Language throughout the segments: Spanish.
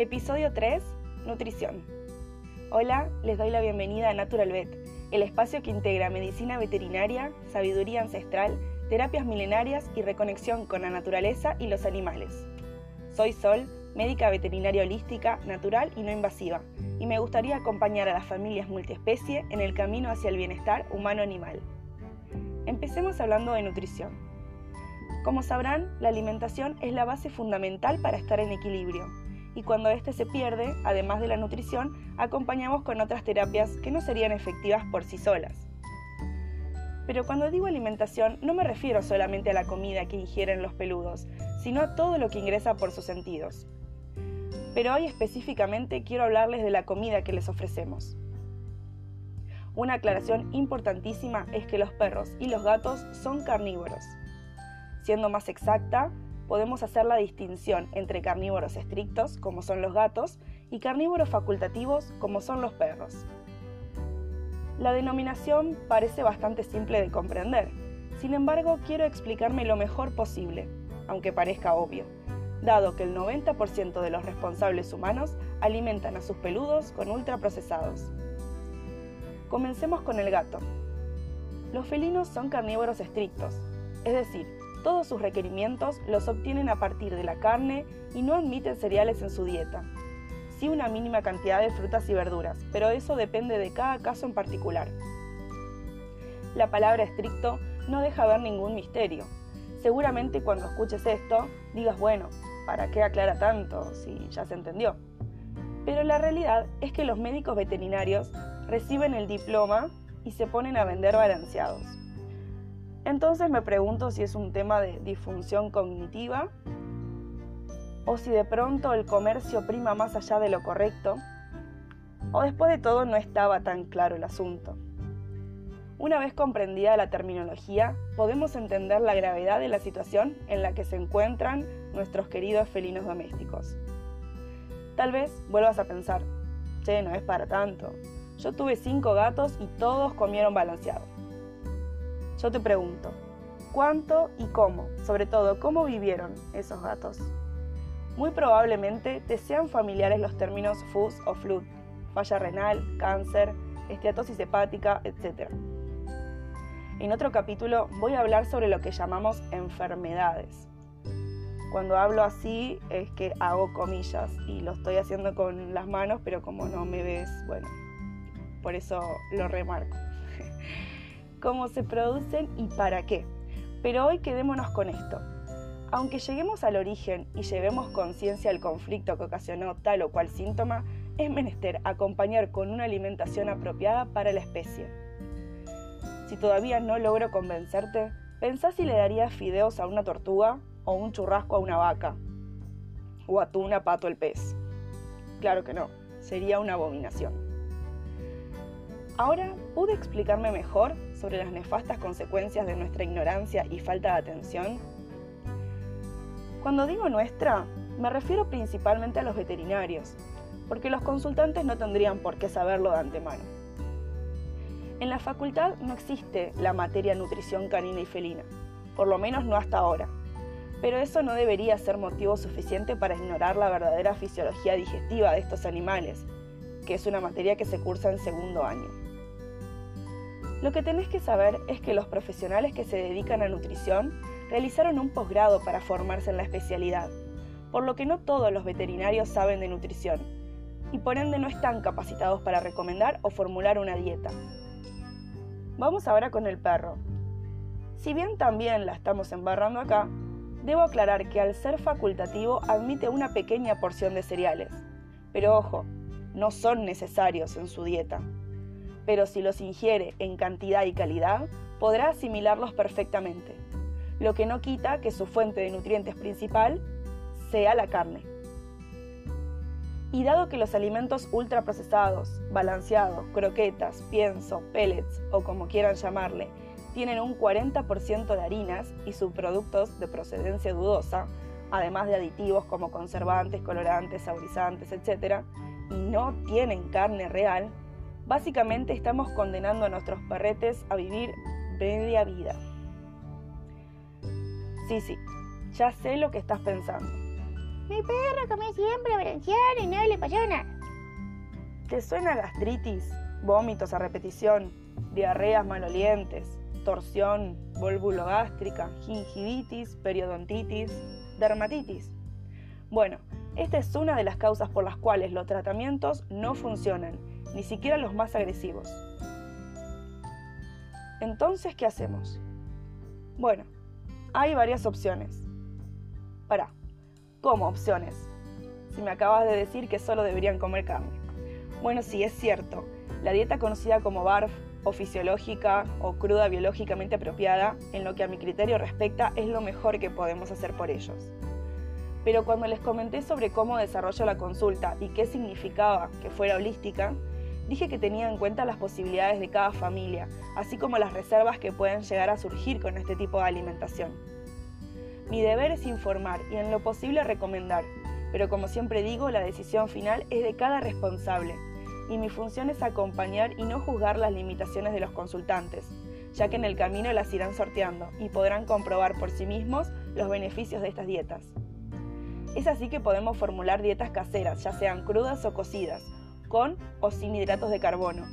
Episodio 3. Nutrición. Hola, les doy la bienvenida a Natural Vet, el espacio que integra medicina veterinaria, sabiduría ancestral, terapias milenarias y reconexión con la naturaleza y los animales. Soy Sol, médica veterinaria holística, natural y no invasiva, y me gustaría acompañar a las familias multiespecie en el camino hacia el bienestar humano-animal. Empecemos hablando de nutrición. Como sabrán, la alimentación es la base fundamental para estar en equilibrio y cuando éste se pierde, además de la nutrición, acompañamos con otras terapias que no serían efectivas por sí solas. Pero cuando digo alimentación no me refiero solamente a la comida que ingieren los peludos, sino a todo lo que ingresa por sus sentidos. Pero hoy específicamente quiero hablarles de la comida que les ofrecemos. Una aclaración importantísima es que los perros y los gatos son carnívoros. Siendo más exacta, podemos hacer la distinción entre carnívoros estrictos, como son los gatos, y carnívoros facultativos, como son los perros. La denominación parece bastante simple de comprender, sin embargo quiero explicarme lo mejor posible, aunque parezca obvio, dado que el 90% de los responsables humanos alimentan a sus peludos con ultraprocesados. Comencemos con el gato. Los felinos son carnívoros estrictos, es decir, todos sus requerimientos los obtienen a partir de la carne y no admiten cereales en su dieta. Sí una mínima cantidad de frutas y verduras, pero eso depende de cada caso en particular. La palabra estricto no deja ver ningún misterio. Seguramente cuando escuches esto digas, bueno, ¿para qué aclara tanto si ya se entendió? Pero la realidad es que los médicos veterinarios reciben el diploma y se ponen a vender balanceados. Entonces me pregunto si es un tema de disfunción cognitiva o si de pronto el comercio prima más allá de lo correcto, o después de todo no estaba tan claro el asunto. Una vez comprendida la terminología, podemos entender la gravedad de la situación en la que se encuentran nuestros queridos felinos domésticos. Tal vez vuelvas a pensar, che, no es para tanto. Yo tuve cinco gatos y todos comieron balanceado. Yo te pregunto, ¿cuánto y cómo? Sobre todo, ¿cómo vivieron esos gatos? Muy probablemente te sean familiares los términos FUS o FLUT, falla renal, cáncer, esteatosis hepática, etc. En otro capítulo voy a hablar sobre lo que llamamos enfermedades. Cuando hablo así es que hago comillas y lo estoy haciendo con las manos, pero como no me ves, bueno, por eso lo remarco cómo se producen y para qué. Pero hoy quedémonos con esto. Aunque lleguemos al origen y llevemos conciencia al conflicto que ocasionó tal o cual síntoma, es menester acompañar con una alimentación apropiada para la especie. Si todavía no logro convencerte, pensá si le darías fideos a una tortuga o un churrasco a una vaca, o atún a pato el pez. Claro que no, sería una abominación. Ahora pude explicarme mejor sobre las nefastas consecuencias de nuestra ignorancia y falta de atención. Cuando digo nuestra, me refiero principalmente a los veterinarios, porque los consultantes no tendrían por qué saberlo de antemano. En la facultad no existe la materia nutrición canina y felina, por lo menos no hasta ahora, pero eso no debería ser motivo suficiente para ignorar la verdadera fisiología digestiva de estos animales, que es una materia que se cursa en segundo año. Lo que tenés que saber es que los profesionales que se dedican a nutrición realizaron un posgrado para formarse en la especialidad, por lo que no todos los veterinarios saben de nutrición y por ende no están capacitados para recomendar o formular una dieta. Vamos ahora con el perro. Si bien también la estamos embarrando acá, debo aclarar que al ser facultativo admite una pequeña porción de cereales, pero ojo, no son necesarios en su dieta pero si los ingiere en cantidad y calidad, podrá asimilarlos perfectamente, lo que no quita que su fuente de nutrientes principal sea la carne. Y dado que los alimentos ultraprocesados, balanceados, croquetas, pienso, pellets o como quieran llamarle, tienen un 40% de harinas y subproductos de procedencia dudosa, además de aditivos como conservantes, colorantes, saborizantes, etc., y no tienen carne real, Básicamente estamos condenando a nuestros perretes a vivir media vida. Sí, sí, ya sé lo que estás pensando. Mi perro come siempre balanceado y no le pasó nada. ¿Te suena gastritis, vómitos a repetición, diarreas malolientes, torsión gástrica, gingivitis, periodontitis, dermatitis? Bueno, esta es una de las causas por las cuales los tratamientos no funcionan, ni siquiera los más agresivos. Entonces, ¿qué hacemos? Bueno, hay varias opciones. Para, ¿cómo opciones? Si me acabas de decir que solo deberían comer carne. Bueno, sí, es cierto. La dieta conocida como BARF o fisiológica o cruda biológicamente apropiada, en lo que a mi criterio respecta, es lo mejor que podemos hacer por ellos pero cuando les comenté sobre cómo desarrollo la consulta y qué significaba que fuera holística, dije que tenía en cuenta las posibilidades de cada familia, así como las reservas que pueden llegar a surgir con este tipo de alimentación. Mi deber es informar y en lo posible recomendar, pero como siempre digo, la decisión final es de cada responsable, y mi función es acompañar y no juzgar las limitaciones de los consultantes, ya que en el camino las irán sorteando y podrán comprobar por sí mismos los beneficios de estas dietas. Es así que podemos formular dietas caseras, ya sean crudas o cocidas, con o sin hidratos de carbono,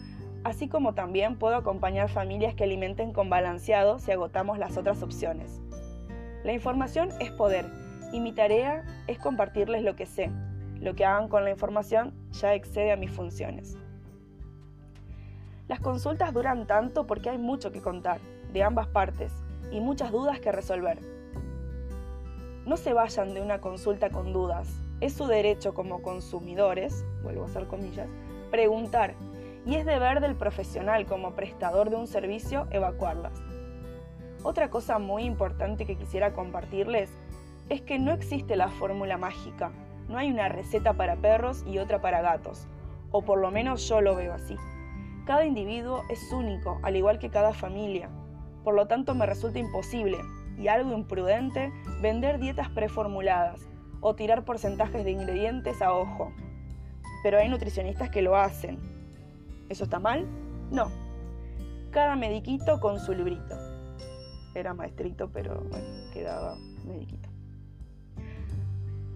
así como también puedo acompañar familias que alimenten con balanceado si agotamos las otras opciones. La información es poder y mi tarea es compartirles lo que sé. Lo que hagan con la información ya excede a mis funciones. Las consultas duran tanto porque hay mucho que contar, de ambas partes, y muchas dudas que resolver. No se vayan de una consulta con dudas. Es su derecho como consumidores, vuelvo a hacer comillas, preguntar y es deber del profesional como prestador de un servicio evacuarlas. Otra cosa muy importante que quisiera compartirles es que no existe la fórmula mágica. No hay una receta para perros y otra para gatos, o por lo menos yo lo veo así. Cada individuo es único, al igual que cada familia. Por lo tanto, me resulta imposible, y algo imprudente vender dietas preformuladas o tirar porcentajes de ingredientes a ojo. Pero hay nutricionistas que lo hacen. ¿Eso está mal? No. Cada mediquito con su librito. Era maestrito, pero bueno, quedaba mediquito.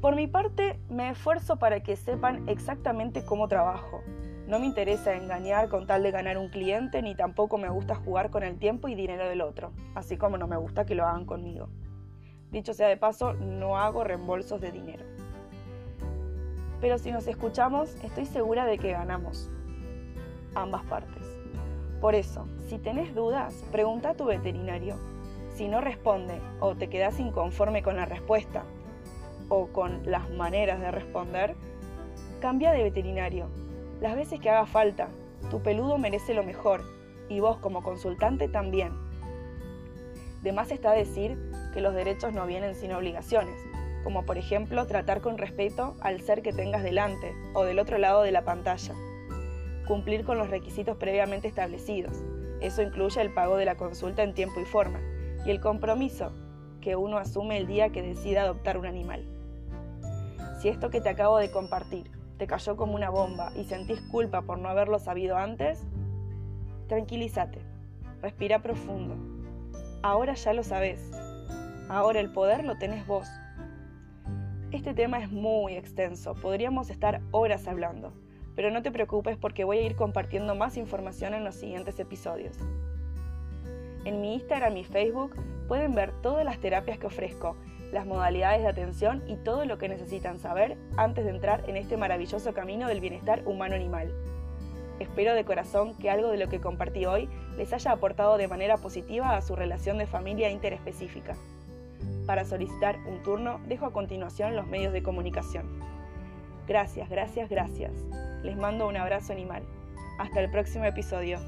Por mi parte, me esfuerzo para que sepan exactamente cómo trabajo, no me interesa engañar con tal de ganar un cliente, ni tampoco me gusta jugar con el tiempo y dinero del otro, así como no me gusta que lo hagan conmigo. Dicho sea de paso, no hago reembolsos de dinero. Pero si nos escuchamos, estoy segura de que ganamos. Ambas partes. Por eso, si tenés dudas, pregunta a tu veterinario. Si no responde o te quedas inconforme con la respuesta o con las maneras de responder, cambia de veterinario las veces que haga falta. Tu peludo merece lo mejor y vos como consultante también. De más está decir que los derechos no vienen sin obligaciones, como por ejemplo tratar con respeto al ser que tengas delante o del otro lado de la pantalla. Cumplir con los requisitos previamente establecidos. Eso incluye el pago de la consulta en tiempo y forma y el compromiso que uno asume el día que decida adoptar un animal. Si esto que te acabo de compartir te cayó como una bomba y sentís culpa por no haberlo sabido antes, tranquilízate, respira profundo. Ahora ya lo sabes. Ahora el poder lo tenés vos. Este tema es muy extenso, podríamos estar horas hablando, pero no te preocupes porque voy a ir compartiendo más información en los siguientes episodios. En mi Instagram y Facebook pueden ver todas las terapias que ofrezco las modalidades de atención y todo lo que necesitan saber antes de entrar en este maravilloso camino del bienestar humano-animal. Espero de corazón que algo de lo que compartí hoy les haya aportado de manera positiva a su relación de familia interespecífica. Para solicitar un turno, dejo a continuación los medios de comunicación. Gracias, gracias, gracias. Les mando un abrazo animal. Hasta el próximo episodio.